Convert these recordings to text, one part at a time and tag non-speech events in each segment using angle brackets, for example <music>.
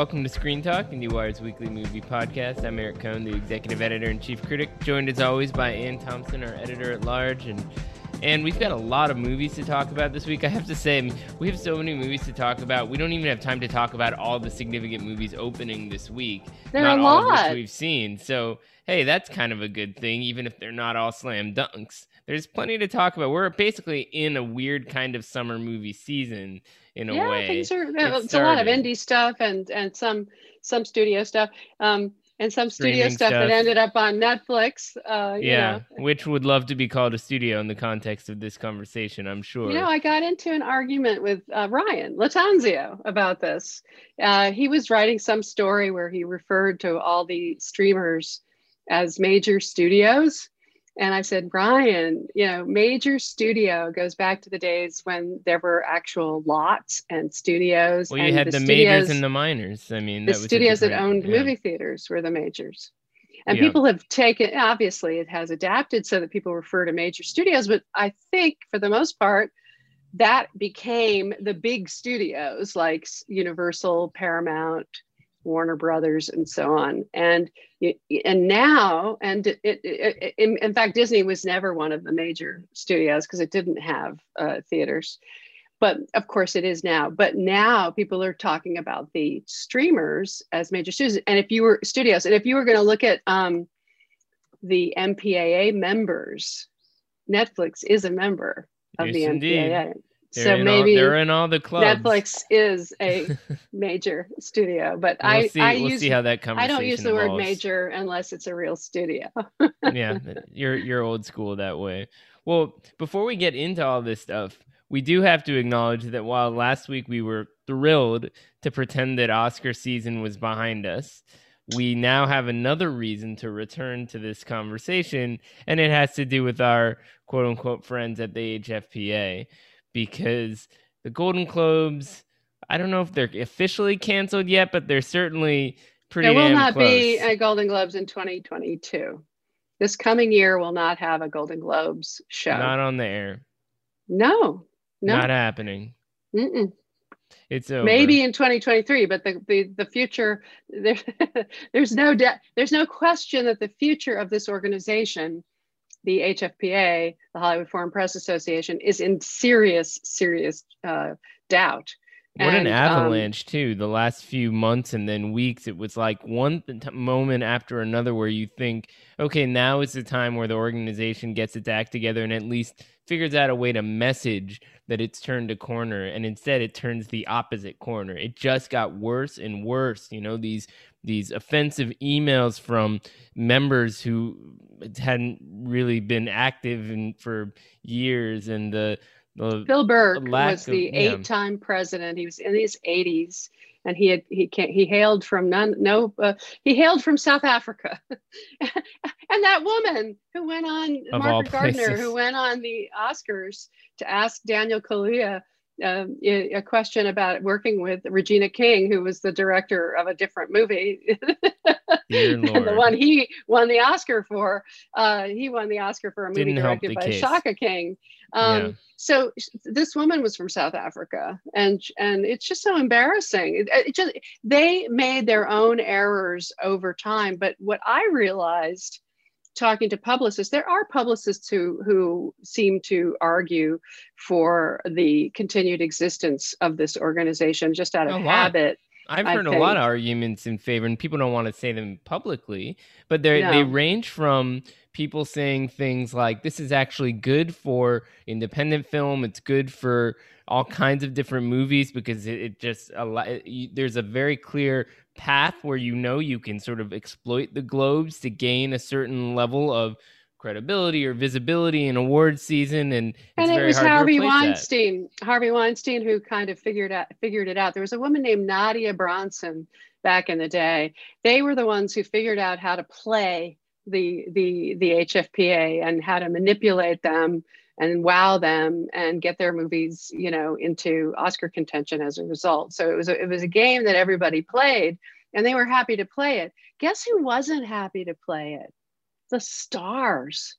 Welcome to Screen Talk, IndieWire's weekly movie podcast. I'm Eric Kohn, the executive editor and chief critic, joined as always by Anne Thompson, our editor at large, and and we've got a lot of movies to talk about this week. I have to say, we have so many movies to talk about. We don't even have time to talk about all the significant movies opening this week. There not are a all of lot. we've seen. So hey, that's kind of a good thing, even if they're not all slam dunks. There's plenty to talk about. We're basically in a weird kind of summer movie season in a yeah, way. things are. It It's a lot of indie stuff and and some some studio stuff. Um, and some studio stuff, stuff. that ended up on Netflix. Uh, you yeah, know. which would love to be called a studio in the context of this conversation, I'm sure. You know, I got into an argument with uh, Ryan Lattanzio about this. Uh, he was writing some story where he referred to all the streamers as major studios. And I said, Ryan, you know, major studio goes back to the days when there were actual lots and studios. well, you and had the, majors studios- and the minors. I mean, the that was studios that owned yeah. movie theaters were the majors and Yeah. people have taken obviously it has adapted so that people refer to major studios but i think for the most part that became the big studios like universal paramount warner brothers and so on. And and now and it, it, in, in fact disney was never one of the major studios because it didn't have uh, theaters. But of course it is now. But now people are talking about the streamers as major studios. And if you were studios and if you were going to look at um, the mpaa members netflix is a member of Yes, the indeed. mpaa They're so maybe all, they're in all the clubs. netflix is a <laughs> major studio but we'll i see. i we'll use see how that i don't use the word major unless it's a real studio <laughs> yeah, <laughs> you're you're old school that way. Well, before we get into all this stuff, we do have to acknowledge that while last week we were thrilled to pretend that Oscar season was behind us, we now have another reason to return to this conversation, and it has to do with our quote unquote friends at the HFPA, because the Golden Globes. I don't know if they're officially canceled yet, but they're certainly pretty. there will not be close. a golden globes in 2022 this coming year will not have a golden globes show Not on the air. no no Not happening. Mm-mm. It's over. maybe in 2023 but the the, the future there, <laughs> there's no de- there's no question that the future of this organization the hfpa the hollywood foreign press association is in serious serious uh, doubt What an and, um, avalanche, too. The last few months and then weeks, it was like one th- moment after another where you think, okay, now is the time where the organization gets its act together and at least figures out a way to message that it's turned a corner. And instead, it turns the opposite corner. It just got worse and worse. You know, these these offensive emails from members who hadn't really been active in, for years and the the Phil lack was of- the yeah. eight-time president. He was in his 80s, and he had he can't, he hailed from none no uh, he hailed from South Africa, <laughs> and that woman who went on Of Margaret Gardner who went on the Oscars to ask Daniel Kaluuya. Um, a question about working with Regina King, who was the director of a different movie, <laughs> and the one he won the Oscar for. Uh, he won the Oscar for a movie Didn't directed by case. Shaka King. Um, Yeah. so sh- this woman was from South Africa, and and it's just so embarrassing. It, it just they made their own errors over time. But what I realized, talking to publicists, there are publicists who who seem to argue for the continued existence of this organization just out of oh, A lot. habit. I've heard a lot of arguments in favor, and people don't want to say them publicly, but they they range from people saying things like, "This is actually good for independent film. It's good for all kinds of different movies because it, it just a lot. There's a very clear path where you know you can sort of exploit the globes to gain a certain level of credibility or visibility in award season, and it's and it was Harvey replace that. Weinstein. Harvey Weinstein, who kind of figured out figured it out. There was a woman named Nadia Bronson back in the day. They were the ones who figured out how to play the the the HFPA and how to manipulate them and wow them and get their movies, you know, into Oscar contention as a result. So it was a, it was a game that everybody played, and they were happy to play it. Guess who wasn't happy to play it? The stars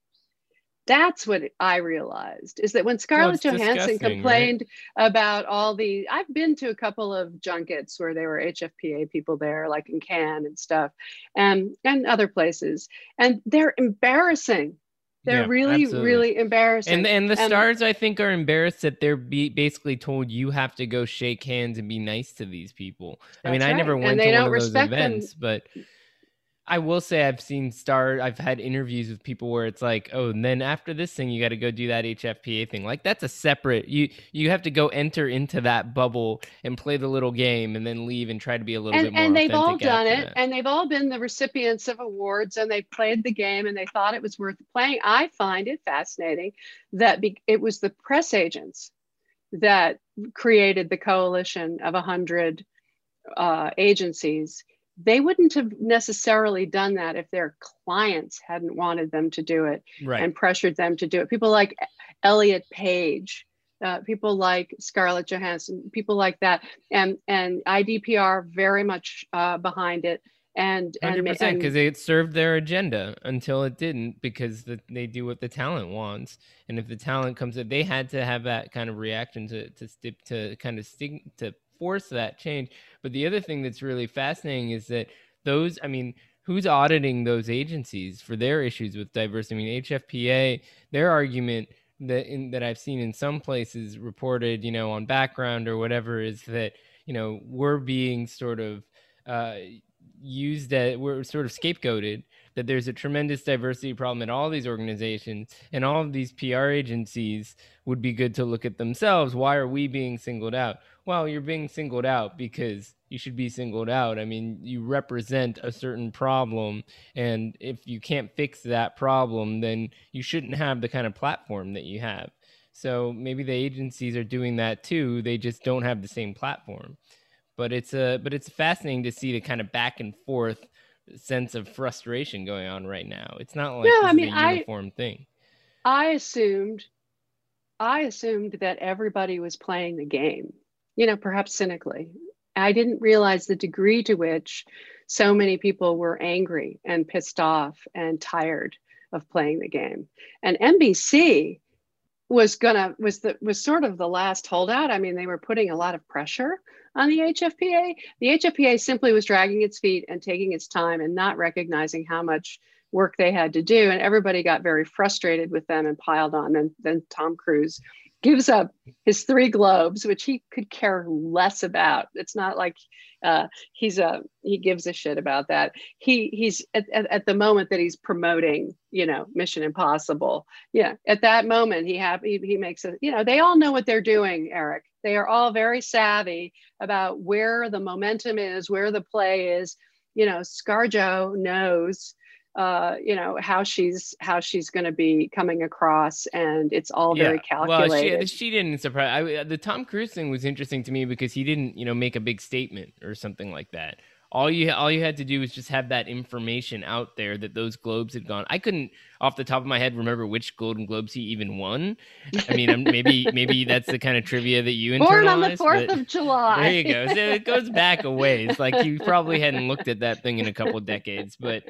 that's what I realized is that when Scarlett well, Johansson complained right? about all the, I've been to a couple of junkets where there were HFPA people there, like in Cannes and stuff, and and other places, and they're embarrassing. They're yeah, really, absolutely. really embarrassing. And and the and, stars, I think, are embarrassed that they're be basically told you have to go shake hands and be nice to these people. I mean, right. I never went to one of those events, them. but I will say I've seen star I've had interviews with people where it's like, oh, and then after this thing you got to go do that HFPA thing. Like that's a separate you you have to go enter into that bubble and play the little game and then leave and try to be a little and, bit more And they've all done it that. and they've all been the recipients of awards and they played the game and they thought it was worth playing. I find it fascinating that be, it was the press agents that created the coalition of a hundred uh, agencies they wouldn't have necessarily done that if their clients hadn't wanted them to do it right. and pressured them to do it. People like Elliot Page, uh, people like Scarlett Johansson, people like that, and and IDPR very much uh, behind it. And hundred percent because it served their agenda until it didn't because the, they do what the talent wants, and if the talent comes in, they had to have that kind of reaction to to to kind of stick to force that change. But the other thing that's really fascinating is that those, I mean, who's auditing those agencies for their issues with diversity? I mean, HFPA, their argument that in, that I've seen in some places reported, you know, on background or whatever, is that you know we're being sort of uh, used that we're sort of scapegoated that there's a tremendous diversity problem in all these organizations and all of these PR agencies would be good to look at themselves. Why are we being singled out? Well, you're being singled out because you should be singled out. I mean, you represent a certain problem, and if you can't fix that problem, then you shouldn't have the kind of platform that you have. So maybe the agencies are doing that too. They just don't have the same platform. But it's a but it's fascinating to see the kind of back and forth sense of frustration going on right now. It's not like no, I mean, a uniform I, thing. I assumed I assumed that everybody was playing the game, you know, perhaps cynically. I didn't realize the degree to which so many people were angry and pissed off and tired of playing the game. And NBC was gonna was the was sort of the last holdout. I mean, they were putting a lot of pressure on the HFPA. The HFPA simply was dragging its feet and taking its time and not recognizing how much work they had to do. And everybody got very frustrated with them and piled on. And then Tom Cruise gives up his three globes, which he could care less about. It's not like uh, he's a he gives a shit about that. He he's at, at, at, the moment that he's promoting, you know, Mission Impossible. Yeah, at that moment he have he, he makes it. You know, they all know what they're doing, Eric. They are all very savvy about where the momentum is, where the play is. You know, ScarJo knows uh, you know how she's how she's going to be coming across, and it's all yeah. very calculated. Well, she, she didn't surprise. I, the Tom Cruise thing was interesting to me because he didn't, you know, make a big statement or something like that all you all you had to do was just have that information out there that those globes had gone. I couldn't off the top of my head remember which Golden Globes he even won. I mean, maybe <laughs> maybe that's the kind of trivia that you born on the Fourth of July. There you go. So it goes back a ways. Like you probably hadn't looked at that thing in a couple decades, but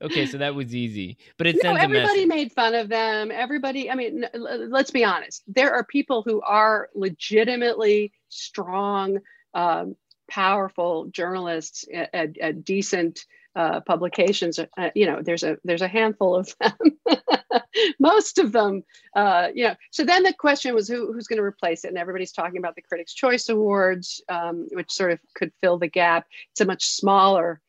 okay, so that was easy. But it no, everybody made fun of them. Everybody. I mean, let's be honest. There are people who are legitimately strong. Um, powerful journalists at, at, decent uh, publications. Uh, you know, there's a there's a handful of them. <laughs> Most of them, uh, you know. So then the question was who, who's going to replace it, and everybody's talking about the Critics' Choice Awards, um, which sort of could fill the gap. It's a much smaller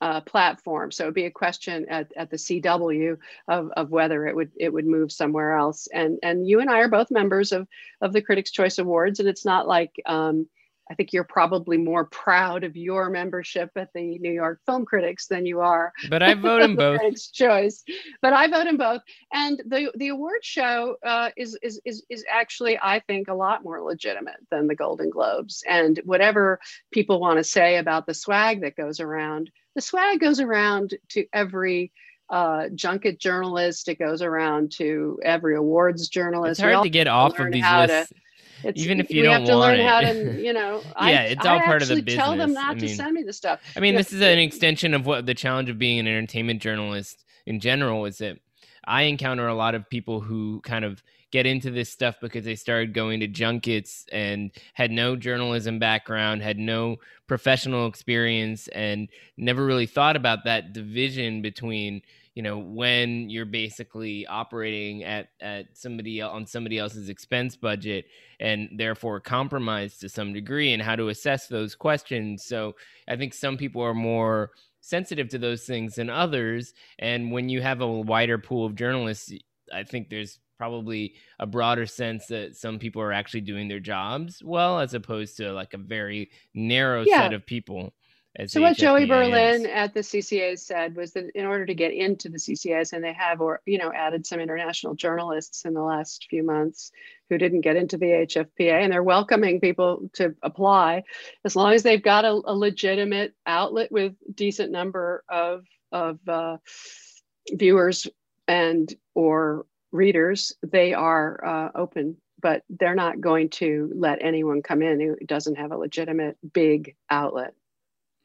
uh, platform. So it'd be a question at, at the CW of, of whether it would it would move somewhere else. And and you and I are both members of of the Critics' Choice Awards, and it's not like um, I think you're probably more proud of your membership at the New York Film Critics than you are. But I vote in <laughs> both. Critics' Choice, but I vote in both. And the the award show uh, is is is is actually, I think, a lot more legitimate than the Golden Globes. And whatever people want to say about the swag that goes around, the swag goes around to every uh, junket journalist. It goes around to every awards journalist. It's hard to get off of these lists. To, it's, even if you don't have to learn it. how to, you know. <laughs> yeah, I, it's all I part of the business. Tell them not I mean, to send me the stuff. I mean, you this know, is an extension of what the challenge of being an entertainment journalist in general is that I encounter a lot of people who kind of get into this stuff because they started going to junkets and had no journalism background, had no professional experience, and never really thought about that division between you know when you're basically operating at at somebody on somebody else's expense budget and therefore compromised to some degree and how to assess those questions. So i think some people are more sensitive to those things than others. And when you have a wider pool of journalists i think there's probably a broader sense that some people are actually doing their jobs well as opposed to like a very narrow yeah. set of people so what Joey Berlin at the CCA said was that in order to get into the CCAs, and they have, or you know, added some international journalists in the last few months who didn't get into the HFPA, and they're welcoming people to apply as long as they've got a, a legitimate outlet with decent number of of uh, viewers and or readers. They are uh, open but they're not going to let anyone come in who doesn't have a legitimate big outlet.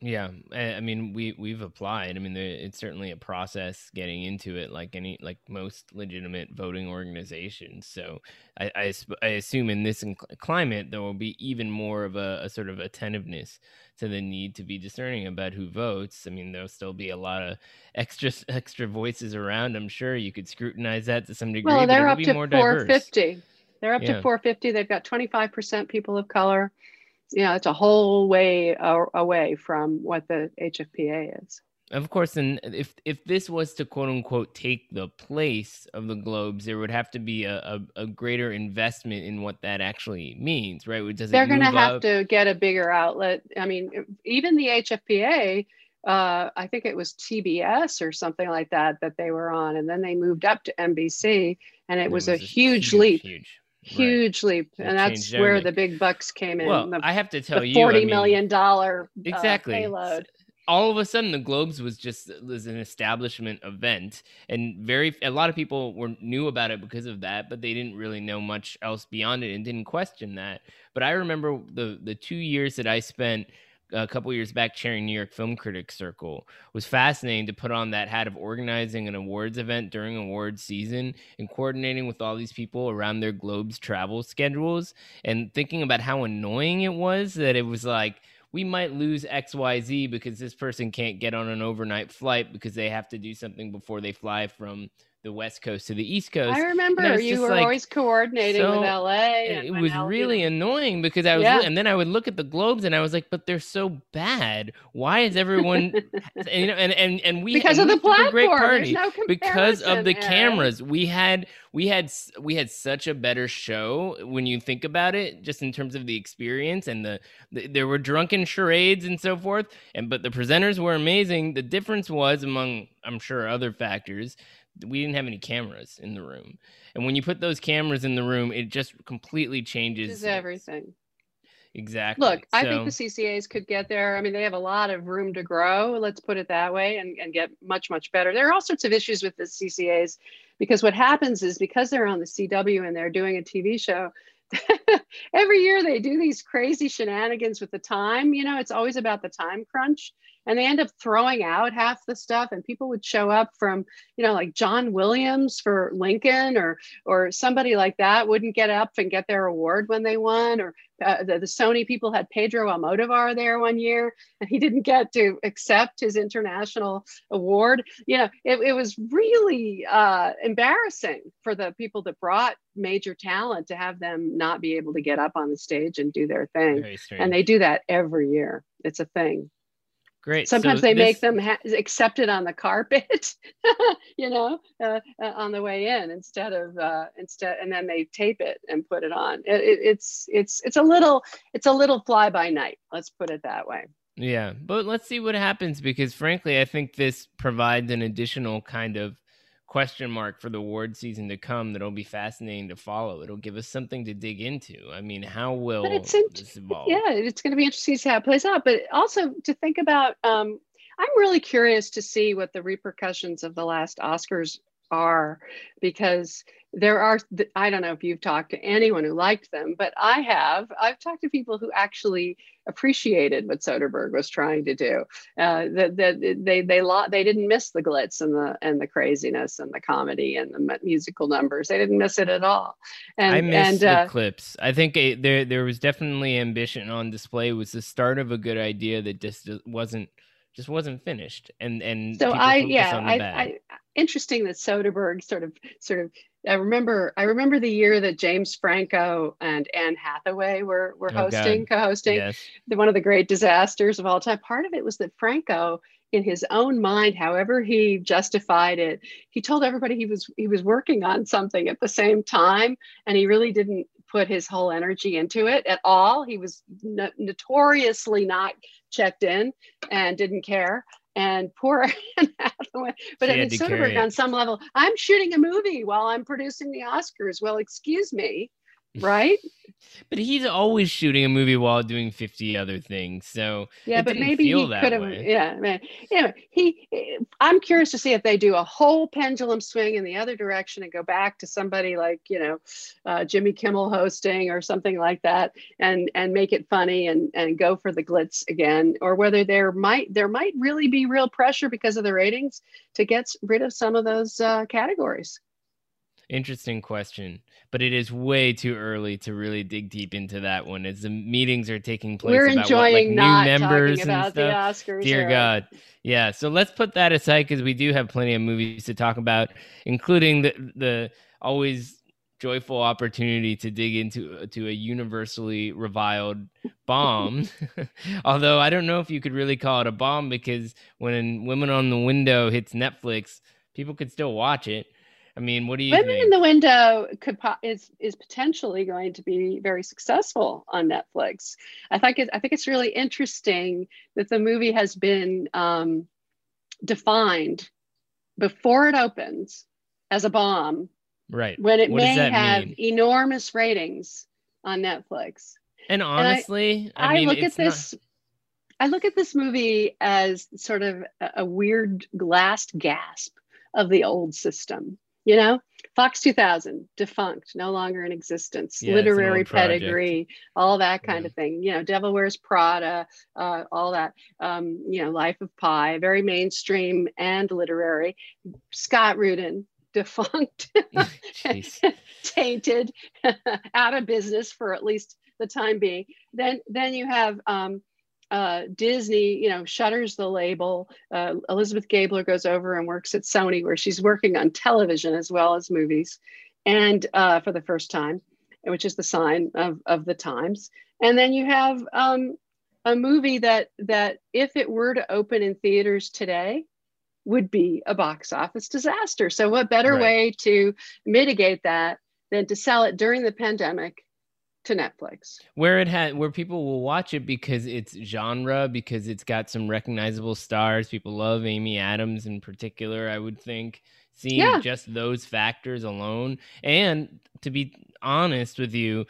Yeah, eh, I mean, we we've applied. I mean, it's certainly a process getting into it, like any like most legitimate voting organizations. So, I I, I assume in this climate there will be even more of a, a, sort of attentiveness to the need to be discerning about who votes. I mean, there'll still be a lot of extra extra voices around. I'm sure you could scrutinize that to some degree. Well, they're up to 450. They're up yeah. to 450. They've got 25% people of color you know, it's a whole way away from what the HFPA is. Of course, and if if this was to quote unquote take the place of the globes, there would have to be a, a, a greater investment in what that actually means, right? Does They're going to have to get a bigger outlet. I mean, even the HFPA, uh, I think it was TBS or something like that that they were on, and then they moved up to NBC, and it, was, was, a, huge, huge leap. Huge huge right. leap and that's where the big bucks came in well the, i have to tell you forty I mean, million dollar uh, exactly. uh, payload. All of a sudden the globes was just was an establishment event and very a lot of people were knew about it because of that but they didn't really know much else beyond it and didn't question that. But i remember the the two years that i spent a couple years back chairing New York Film Critics Circle was fascinating to put on that hat of organizing an awards event during awards season and coordinating with all these people around their globes travel schedules and thinking about how annoying it was that it was like we might lose XYZ because this person can't get on an overnight flight because they have to do something before they fly from the West Coast to the East Coast. I remember you were like, always coordinating so, with LA. it was really annoying because I was, yeah. and then I would look at the globes and I was like, but they're so bad. Why is everyone, <laughs> and, you know, and and and we because and of we the platform, great party no because of the cameras. We had we had we had such a better show when you think about it, just in terms of the experience and the, the there were drunken charades and so forth, and but the presenters were amazing. The difference was among I'm sure other factors we didn't have any cameras in the room. And when you put those cameras in the room, it just completely changes everything. Exactly. Look, so, I think the CCAs could get there. I mean, they have a lot of room to grow, let's put it that way, and, and get much, much better. There are all sorts of issues with the CCAs because what happens is because they're on the CW and they're doing a TV show, <laughs> every year they do these crazy shenanigans with the time. You know, it's always about the time crunch and they end up throwing out half the stuff and people would show up from you know like john williams for lincoln or or somebody like that wouldn't get up and get their award when they won or uh, the, the, sony people had pedro almodovar there one year and he didn't get to accept his international award. You know it, it was really uh, embarrassing for the people that brought major talent to have them not be able to get up on the stage and do their thing. And they do that every year. It's a thing Great. Sometimes so they this... make them ha- accept it on the carpet, <laughs> you know, uh, uh, on the way in instead of uh, instead, and then they tape it and put it on. It, it, it's it's it's a little it's a little fly by night. Let's put it that way. Yeah, but let's see what happens because frankly, I think this provides an additional kind of question mark for the award season to come that'll be fascinating to follow. It'll give us something to dig into. I mean, how will it's this evolve? Yeah, it's going to be interesting to see how it plays out, but also to think about. Um, I'm really curious to see what the repercussions of the last Oscars are because there are i don't know if you've talked to anyone who liked them but i have. I've talked to people who actually appreciated what soderbergh was trying to do uh, that the, they they they didn't miss the glitz and the and the craziness and the comedy and the musical numbers. They didn't miss it at all. And i missed and, the uh, clips. I think it, there there was definitely ambition on display. It was the start of a good idea that just wasn't just wasn't finished and and so i yeah I, I, interesting that soderbergh sort of sort of I remember I remember the year that James Franco and Anne Hathaway were were oh, hosting, co-hosting. Yes. The, one of the great disasters of all time. Part of it was that Franco, in his own mind, however he justified it, he told everybody he was he was working on something at the same time, and he really didn't put his whole energy into it at all. He was no- notoriously not checked in and didn't care and poor <laughs> Anne Hathaway. But I mean, Soderbergh on some level, I'm shooting a movie while I'm producing the Oscars. Well, excuse me, right? <laughs> but he's always shooting a movie while doing 50 other things. So yeah, but maybe he could have. Yeah, man. Anyway, he. I'm curious to see if they do a whole pendulum swing in the other direction and go back to somebody like you know, uh, Jimmy Kimmel hosting or something like that, and and make it funny and and go for the glitz again, or whether there might there might really be real pressure because of the ratings to get rid of some of those uh, categories. Interesting question, but it is way too early to really dig deep into that one as the meetings are taking place. We're enjoying what, like, new members about the Oscars. Dear God, yeah. So let's put that aside because we do have plenty of movies to talk about, including the the always joyful opportunity to dig into to a universally reviled bomb. <laughs> Although I don't know if you could really call it a bomb because when Woman on the Window hits Netflix, people could still watch it. I mean, what do you Women think? in the Window could is is potentially going to be very successful on Netflix. I think it, I think it's really interesting that the movie has been um, defined before it opens as a bomb. Right. When it what may have mean? enormous ratings on Netflix. And honestly, and I, I, mean, I look at this. Not... I look at this movie as sort of a, a weird last gasp of the old system you know fox 2000 defunct no longer in existence yeah, literary pedigree all that kind yeah. of thing you know devil wears prada uh, all that um, you know life of pi very mainstream and literary scott rudin <laughs> defunct <laughs> <laughs> tainted out of business for at least the time being. Then then you have um, uh, Disney, you know, shutters the label. Uh, Elizabeth Gabler goes over and works at Sony, where she's working on television as well as movies, and uh, for the first time, which is the sign of, of the times. And then you have um, a movie that that if it were to open in theaters today, would be a box office disaster. So, what better right. way to mitigate that than to sell it during the pandemic to Netflix. Where it had where people will watch it because it's genre, because it's got some recognizable stars. People love Amy Adams in particular, I would think. Seeing yeah. just those factors alone. And to be honest with you,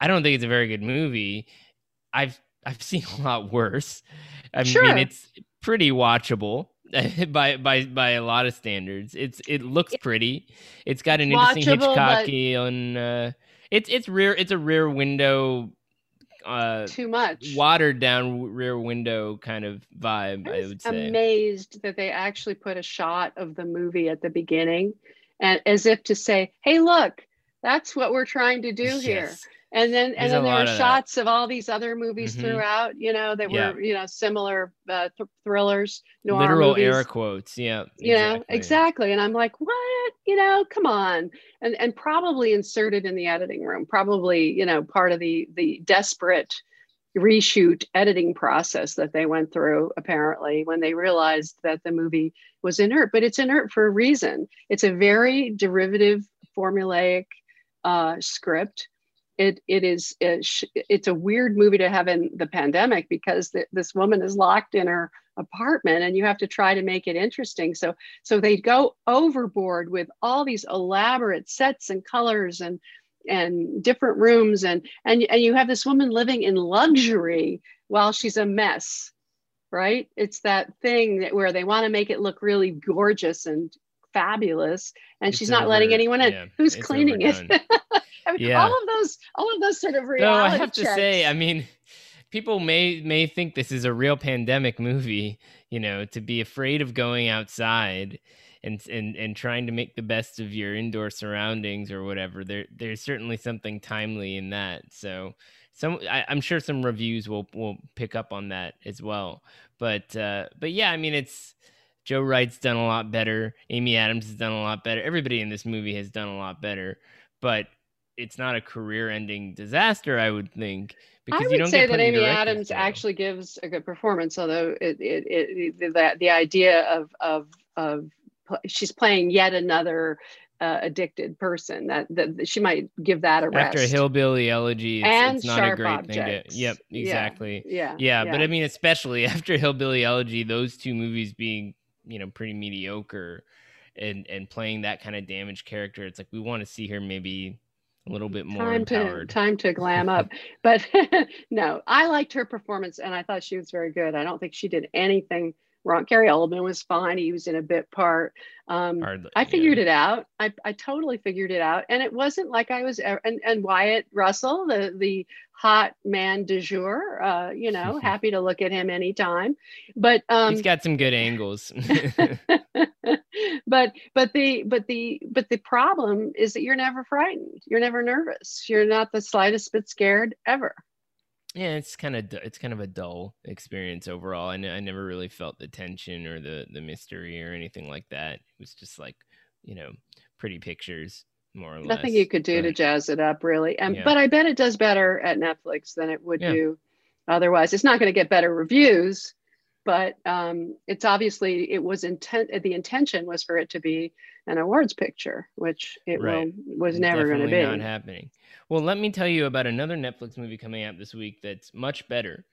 I don't think it's a very good movie. I've I've <laughs> seen a lot worse. I sure. mean it's pretty watchable <laughs> by by by a lot of standards. It's it looks pretty. It's got an interesting Hitchcocky but... uh it's it's rear. It's a rear window. Uh, Too much watered down rear window kind of vibe. I, I would say. Amazed that they actually put a shot of the movie at the beginning, and as if to say, "Hey, look, that's what we're trying to do yes. here." And then and then there were shots that. of all these other movies mm-hmm. throughout you know that yeah. were you know similar uh, th- thrillers noir literal movies. air quotes yeah you exactly. know exactly and i'm like what you know come on and and probably inserted in the editing room probably you know part of the the desperate reshoot editing process that they went through apparently when they realized that the movie was inert but it's inert for a reason it's a very derivative formulaic uh, script it it is it's a weird movie to have in the pandemic because the, this woman is locked in her apartment and you have to try to make it interesting so so they go overboard with all these elaborate sets and colors and and different rooms and and, and you have this woman living in luxury while she's a mess right it's that thing that where they want to make it look really gorgeous and fabulous, and It's she's not letting anyone in. yeah, Who's cleaning it? <laughs> I mean, Yeah. all of those, all of those sort of reality I have to say, I mean, people may may think this is a real pandemic movie, you know, to be afraid of going outside and and and trying to make the best of your indoor surroundings or whatever. There there's certainly something timely in that. So some I, I'm sure some reviews will will pick up on that as well. But uh but yeah, I mean it's Joe Wright's done a lot better. Amy Adams has done a lot better. Everybody in this movie has done a lot better. But it's not a career-ending disaster, I would think, because I you would don't say that Amy Adams actually gives a good performance, although it, it, it, that the idea of of of she's playing yet another uh, addicted person that, that she might give that a rest. after a hillbilly elegy, it's, And it's not a Sharp great Objects. thing to. Yep, Yeah. exactly. yeah, Yeah, but I mean, especially <laughs> after Hillbilly Elegy, those two movies being, you know, pretty mediocre, and and playing that kind of damaged character, it's like we want to see her maybe a little bit more time to empowered. time to glam up. <laughs> But <laughs> no, I liked her performance, and I thought she was very good. I don't think she did anything wrong. Gary Oldman was fine; he was in a bit part. Um, Hardly- I yeah. figured it out. I, I totally figured it out, and it wasn't like I was. ever- And and Wyatt Russell, the the hot man du jour, uh, you know, <laughs> happy to look at him anytime. But um, He's got some good angles. <laughs> <laughs> but but the but the but the problem is that you're never frightened. You're never nervous. You're not the slightest bit scared ever. Yeah, it's kind of it's kind of a dull experience overall. I, n- I never really felt the tension or the the mystery or anything like that. It was just like you know pretty pictures more or less. Nothing you could do to jazz it up, really. And Yeah. but I bet it does better at Netflix than it would Yeah. do otherwise. It's not going to get better reviews, but um, it's obviously it was intent. The intention was for it to be an awards picture, which it Right. will, was never going to be. not happening. Well, let me tell you about another Netflix movie coming out this week that's much better,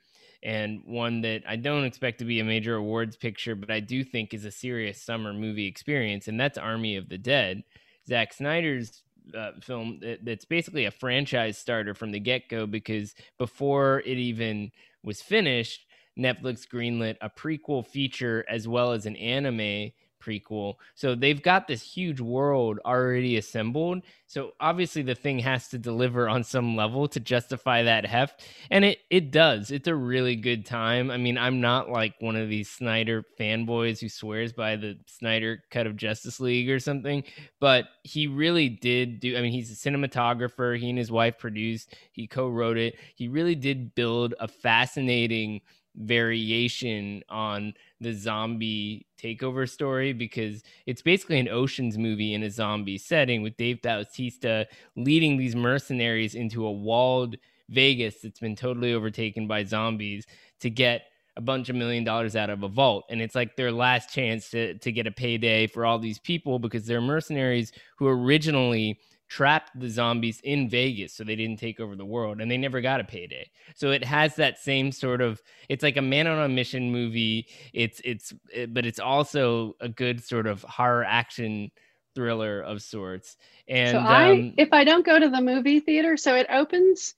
and one that I don't expect to be a major awards picture, but I do think is a serious summer movie experience, and that's Army of the Dead, Zack Snyder's uh, film. that- That's basically a franchise starter from the get go because before it even was finished, Netflix greenlit a prequel feature as well as an anime prequel. So they've got this huge world already assembled. So obviously the thing has to deliver on some level to justify that heft. And it it does. It's a really good time. I mean, I'm not like one of these Snyder fanboys who swears by the Snyder cut of Justice League or something, but he really did do I mean, he's a cinematographer. He and his wife produced, he co-wrote it. He really did build a fascinating variation on the zombie takeover story because it's basically an oceans movie in a zombie setting with Dave Bautista leading these mercenaries into a walled Vegas that's been totally overtaken by zombies to get a bunch of million dollars out of a vault. And it's like their last chance to, to get a payday for all these people because they're mercenaries who originally trapped the zombies in Vegas so they didn't take over the world and they never got a payday. So it has that same sort of it's like a man on a mission movie. It's it's it, but it's also a good sort of horror action thriller of sorts. And so I, um, if I don't go to the movie theater, so it opens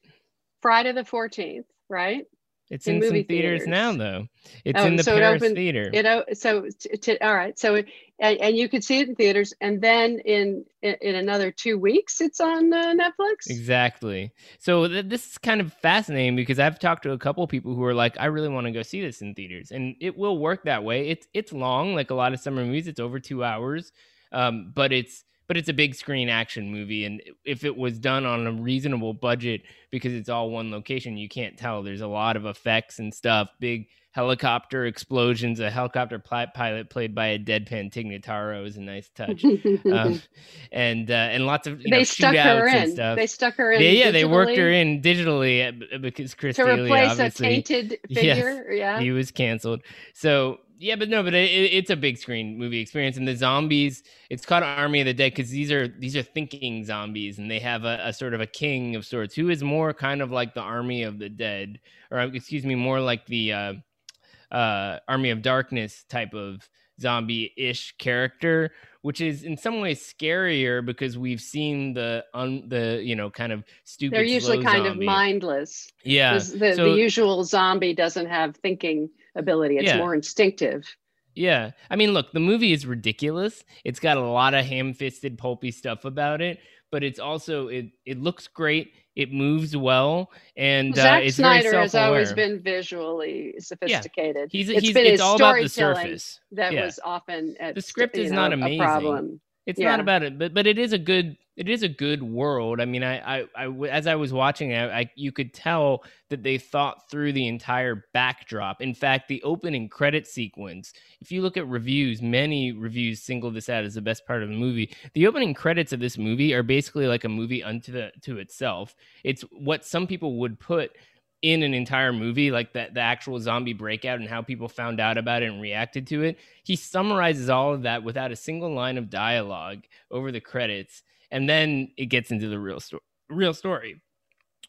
Friday the 14th, right? It's in in, some theaters, theaters. now though. It's Oh, in the so it Paris opened- theater. You know, so all right, so it, and, and you could see it in theaters, and then in in, in another two weeks, it's on uh, Netflix. Exactly. So th- this is kind of fascinating because I've talked to a couple people who are like, I really want to go see this in theaters, and it will work that way. It's it's long, like a lot of summer movies. It's over two hours, um, but it's but it's a big screen action movie, and if it was done on a reasonable budget, because it's all one location, you can't tell. There's a lot of effects and stuff. Big helicopter explosions. A helicopter pilot played by a deadpan Tig Notaro is a nice touch. um, <laughs> and uh, and lots of you they know, stuck her in. stuff. They stuck her in. Yeah, yeah, they worked her in digitally uh, because Chris D'Elia replace a tainted <laughs> Yes. figure. Yeah. he was canceled. So yeah, but no, but it, it- it's a big screen movie experience, and the zombies. It's called Army of the Dead because these are these are thinking zombies, and they have a, a sort of a king of sorts who is more kind of like the Army of the Dead, or excuse me, more like the uh, uh, Army of Darkness type of zombie-ish character, which is in some ways scarier because we've seen the un, the you know kind of stupid. They're usually kind zombie. of mindless. Yeah. The, so- the usual zombie doesn't have thinking ability. It's Yeah. more instinctive. Yeah. I mean, look, the movie is ridiculous. It's got a lot of ham-fisted pulpy stuff about it, but it's also it it looks great. It moves well, and Zack uh, it's Snyder very has always been visually sophisticated. He's It's he's been it's his all about the surface. that Yeah. was often at The script is know, not a amazing. It's Yeah. not about it, but but it is a good it is a good world. I mean, i i, I as I was watching it, I, I you could tell that they thought through the entire backdrop. In fact, the opening credit sequence. If you look at reviews, many reviews single this out as the best part of the movie. The opening credits of this movie are basically like a movie unto the to itself. It's what some people would put in an entire movie, like that the actual zombie breakout and how people found out about it and reacted to it. He summarizes all of that without a single line of dialogue over the credits, and then it gets into the real story, real story,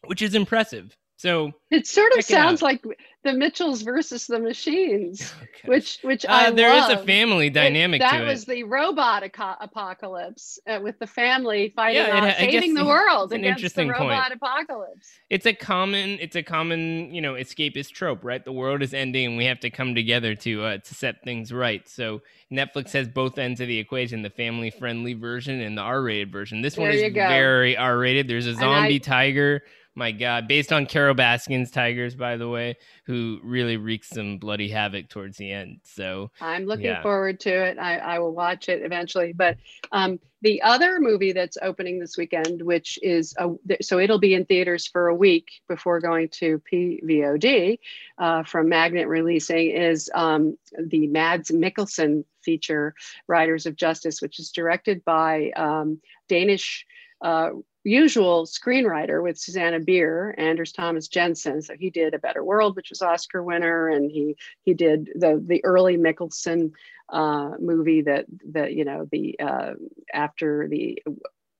which is impressive. So, It sort of sounds like the Mitchells versus the Machines, <laughs> okay. which which I uh, there is a love. family It- dynamic that to was it. the robot aco- apocalypse uh, with the family fighting Yeah, it on I saving the world an against the interesting point. robot apocalypse. It's a common, it's a common, you know, escapist trope, right? The world is ending, and we have to come together to uh, to set things right. So Netflix has both ends of the equation: the family-friendly version and the R-rated version. This one is very R-rated. There's a zombie I- tiger. My God, based on Carole Baskin's tigers, by the way, who really wreaks some bloody havoc towards the end. So I'm looking Yeah. forward to it. I, I will watch it eventually. But um, the other movie that's opening this weekend, which is a, so it'll be in theaters for a week before going to PVOD uh, from Magnet releasing, is um, the Mads Mikkelsen feature, Riders of Justice, which is directed by um, Danish. Uh, usual screenwriter with Susanne Bier, Anders Thomas Jensen. So he did A Better World, which was Oscar winner, and he he did the the early Mikkelsen uh, movie that that you know the uh, after the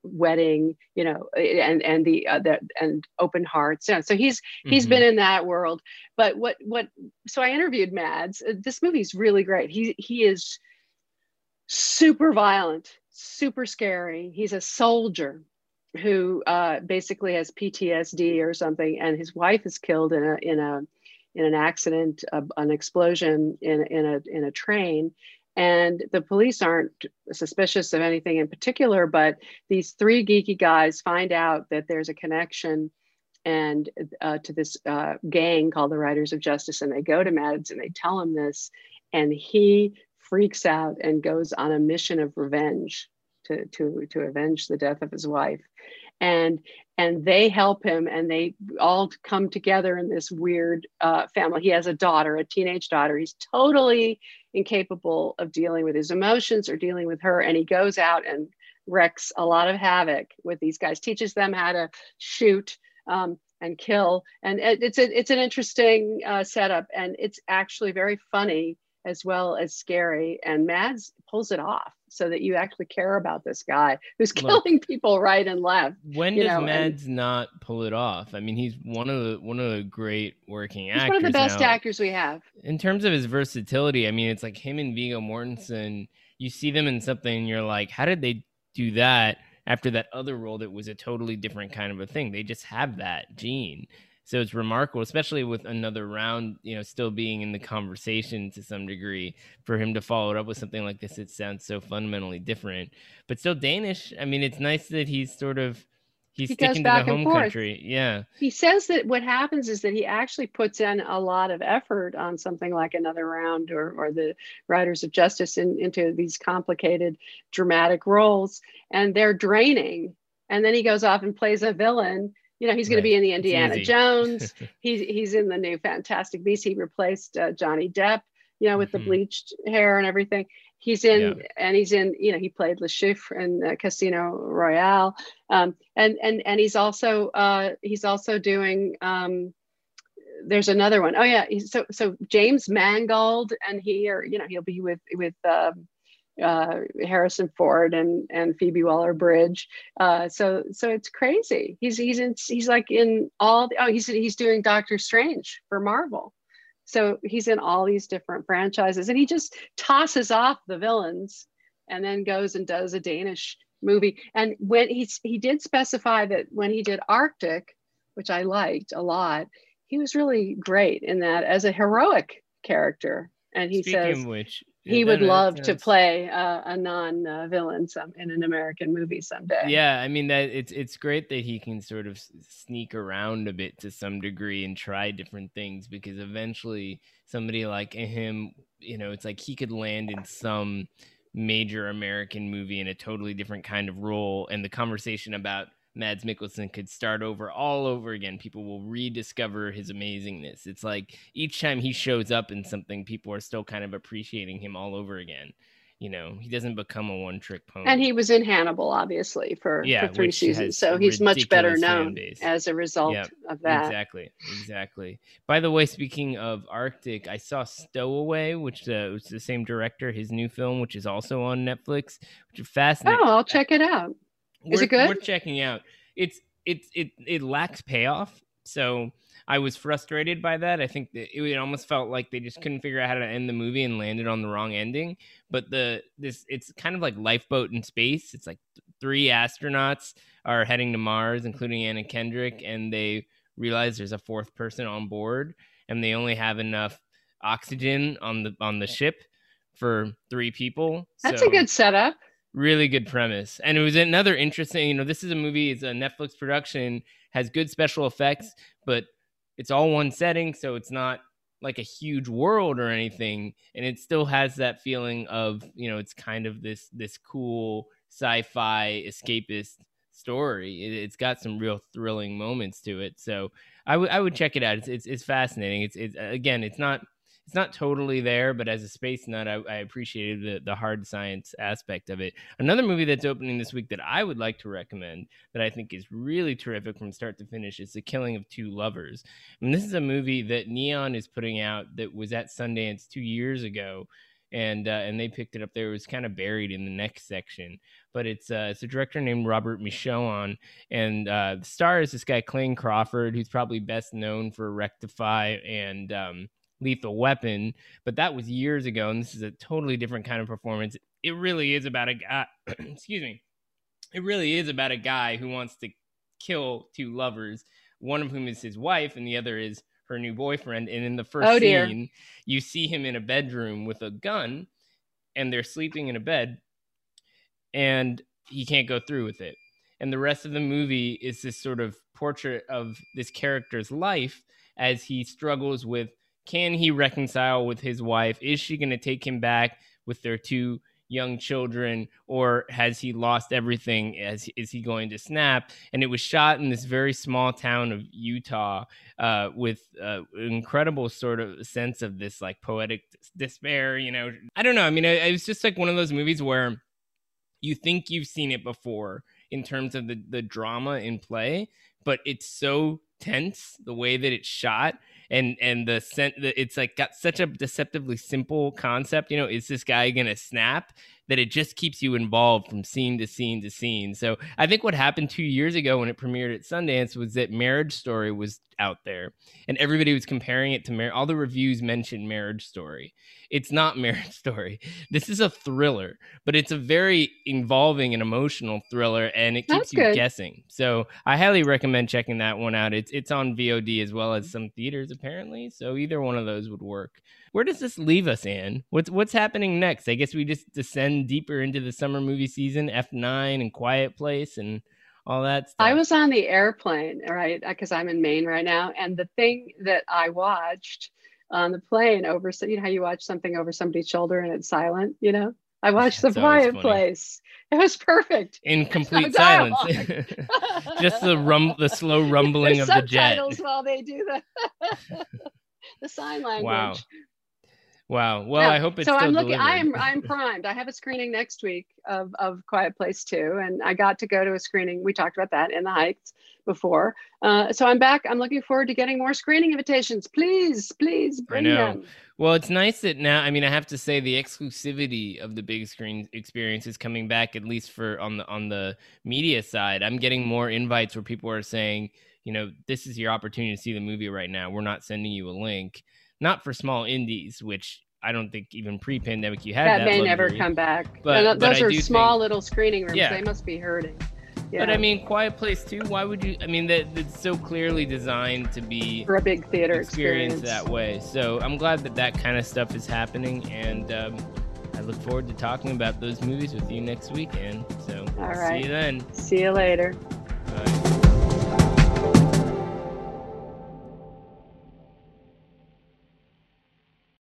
wedding, you know, and and the uh, the and Open Hearts. Yeah, so he's he's mhm. been in that world. But what what? So I interviewed Mads. Uh, This movie's really great. He he is super violent, super scary. He's a soldier who uh, basically has PTSD or something, and his wife is killed in a in a in an accident, uh, an explosion in in a in a train. And the police aren't suspicious of anything in particular, but these three geeky guys find out that there's a connection and uh, to this uh, gang called the Riders of Justice, and they go to Mads and they tell him this, and he freaks out and goes on a mission of revenge to to to avenge the death of his wife. And and they help him and they all come together in this weird uh, family. He has a daughter a teenage daughter. He's totally incapable of dealing with his emotions or dealing with her. And he goes out and wrecks a lot of havoc with these guys teaches them how to shoot um, and kill. And it, it's a, it's an interesting uh, setup. And it's actually very funny as well as scary. And Mads pulls it off so that you actually care about this guy who's Look. killing people right and left. When does know, and- Mads not pull it off? I mean, he's one of the one of the great working He's actors. one of the best now. actors we have. in terms of his versatility, I mean, it's like him and Viggo Mortensen. You see them in something, and you're like, how did they do that after that other role that was a totally different kind of a thing? They just have that gene. So it's remarkable, especially with another round, you know, still being in the conversation to some degree, for him to follow it up with something like this. It sounds so fundamentally different, but still Danish. I mean, it's nice that he's sort of he's He sticking to back the home forth. country. Yeah. He says that what happens is that he actually puts in a lot of effort on something like another round or, or the Riders of Justice in, into these complicated dramatic roles, and they're draining. And then he goes off and plays a villain. You know, he's going Right. to be in the Indiana. Jones. <laughs> he's he's in the new Fantastic Beasts. He replaced uh, Johnny Depp, you know, with Mhm. the bleached hair and everything. He's in, Yeah. and he's in, you know, he played Le Chiffre in uh, Casino Royale, um, and and and he's also uh, he's also doing. Um, there's another one. Oh yeah, so so James Mangold, and he or you know he'll be with with. Um, uh, Harrison Ford and and Phoebe Waller Bridge. Uh, so so it's crazy. He's he's in he's like in all. The, oh, he's he's doing Doctor Strange for Marvel. So he's in all these different franchises, and he just tosses off the villains, and then goes and does a Danish movie. And when he's he did specify that when he did Arctic, which I liked a lot, he was really great in that as a heroic character. And he Speaking says, which, he would love to play uh, a non-villain some in an American movie someday. Yeah, I mean that it's it's great that he can sort of sneak around a bit to some degree and try different things because eventually somebody like him, you know, it's like he could land in some major American movie in a totally different kind of role, and the conversation about Mads Mikkelsen could start over all over again. People will rediscover his amazingness. It's like each time he shows up in something, people are still kind of appreciating him all over again. You know, he doesn't become a one trick pony. And he was in Hannibal, obviously, for, yeah, for three seasons. So he's much better known as a result yep, of that. Exactly. Exactly. By the way, speaking of Arctic, I saw Stowaway, which uh, was the same director, his new film, which is also on Netflix, which is fascinating. Oh, I'll check it out. Is it good? Worth checking out. It's it it it lacks payoff. So I was frustrated by that. I think that it, it almost felt like they just couldn't figure out how to end the movie and landed on the wrong ending. But the this it's kind of like lifeboat in space. It's like three astronauts are heading to Mars, including Anna Kendrick, and they realize there's a fourth person on board, and they only have enough oxygen on the on the ship for three people. That's so, a good setup really good premise. And it was another interesting you know this is a movie it's a netflix production has good special effects but it's all one setting so it's not like a huge world or anything. And it still has that feeling of you know it's kind of this this cool sci-fi escapist story. It, has got some real thrilling moments to it. So I would I would check it out. It's, it's it's fascinating. It's it's again it's not it's not totally there, but as a space nut, I, I, appreciated the, the hard science aspect of it. Another movie that's opening this week that I would like to recommend that I think is really terrific from start to finish is The Killing of Two Lovers. And this is a movie that Neon is putting out that was at Sundance two years ago. And uh, and they picked it up there. It was kind of buried in the next section, but it's uh, it's a director named Robert Machoian, and uh, the star is this guy Clayne Crawford, who's probably best known for Rectify and um, Lethal Weapon, but that was years ago, and this is a totally different kind of performance. It really is about a guy. <clears throat> excuse me. It really is about a guy who wants to kill two lovers, one of whom is his wife, and the other is her new boyfriend. And in the first oh, scene, you see him in a bedroom with a gun, and they're sleeping in a bed, and he can't go through with it. And the rest of the movie is this sort of portrait of this character's life as he struggles with can he reconcile with his wife? Is she going to take him back with their two young children, or has he lost everything? As is he going to snap? And it was shot in this very small town of Utah, uh, with uh, incredible sort of sense of this like poetic despair. You know, I don't know. I mean, it, it was just like one of those movies where you think you've seen it before in terms of the the drama in play, but it's so tense the way that it's shot and and the scent it's like got such a deceptively simple concept you know is this guy gonna snap that it just keeps you involved from scene to scene to scene. So i think what happened two years ago when it premiered at sundance was that marriage story was out there and everybody was comparing it to marriage all the reviews mentioned marriage story. It's not <laughs> marriage story. This is a thriller but it's a very involving and emotional thriller and it keeps That's you good. guessing. So i highly recommend checking that one out. It's it's on vod as well as mm-hmm. some theaters apparently so either one of those would work where does this leave us Anne what's what's happening next i guess we just descend deeper into the summer movie season f9 and quiet place and all that stuff. I was on the airplane, right? Uh, because I'm in Maine right now. And the thing that I watched on the plane over, you know how you watch something over somebody's shoulder and it's silent, you know? I watched The Quiet Place. It was perfect. In complete no silence. <laughs> <laughs> Just the rum, the slow rumbling of the jet. while they do the <laughs> the sign language. Wow. Wow. Well. I hope it's so. I'm looking. I'm I'm <laughs> primed. I have a screening next week of of Quiet Place Two, and I got to go to a screening. We talked about that in the Heights before. Uh, so I'm back. I'm looking forward to getting more screening invitations. Please, please bring them. Well, it's nice that now. I mean, I have to say the exclusivity of the big screen experience is coming back, at least for on the on the media side. I'm getting more invites where people are saying, you know, this is your opportunity to see the movie right now. We're not sending you a link not for small indies, which I don't think even pre-pandemic you had that, that may luxury. never come back. But, those are small think, little screening rooms. Yeah. They must be hurting. Yeah. But I mean, Quiet Place too. Why would you? I mean, that it's so clearly designed to be for a big theater experience, experience, that way. So I'm glad that that kind of stuff is happening, and um, look forward to talking about those movies with you next weekend. So All I'll see you then. See you later.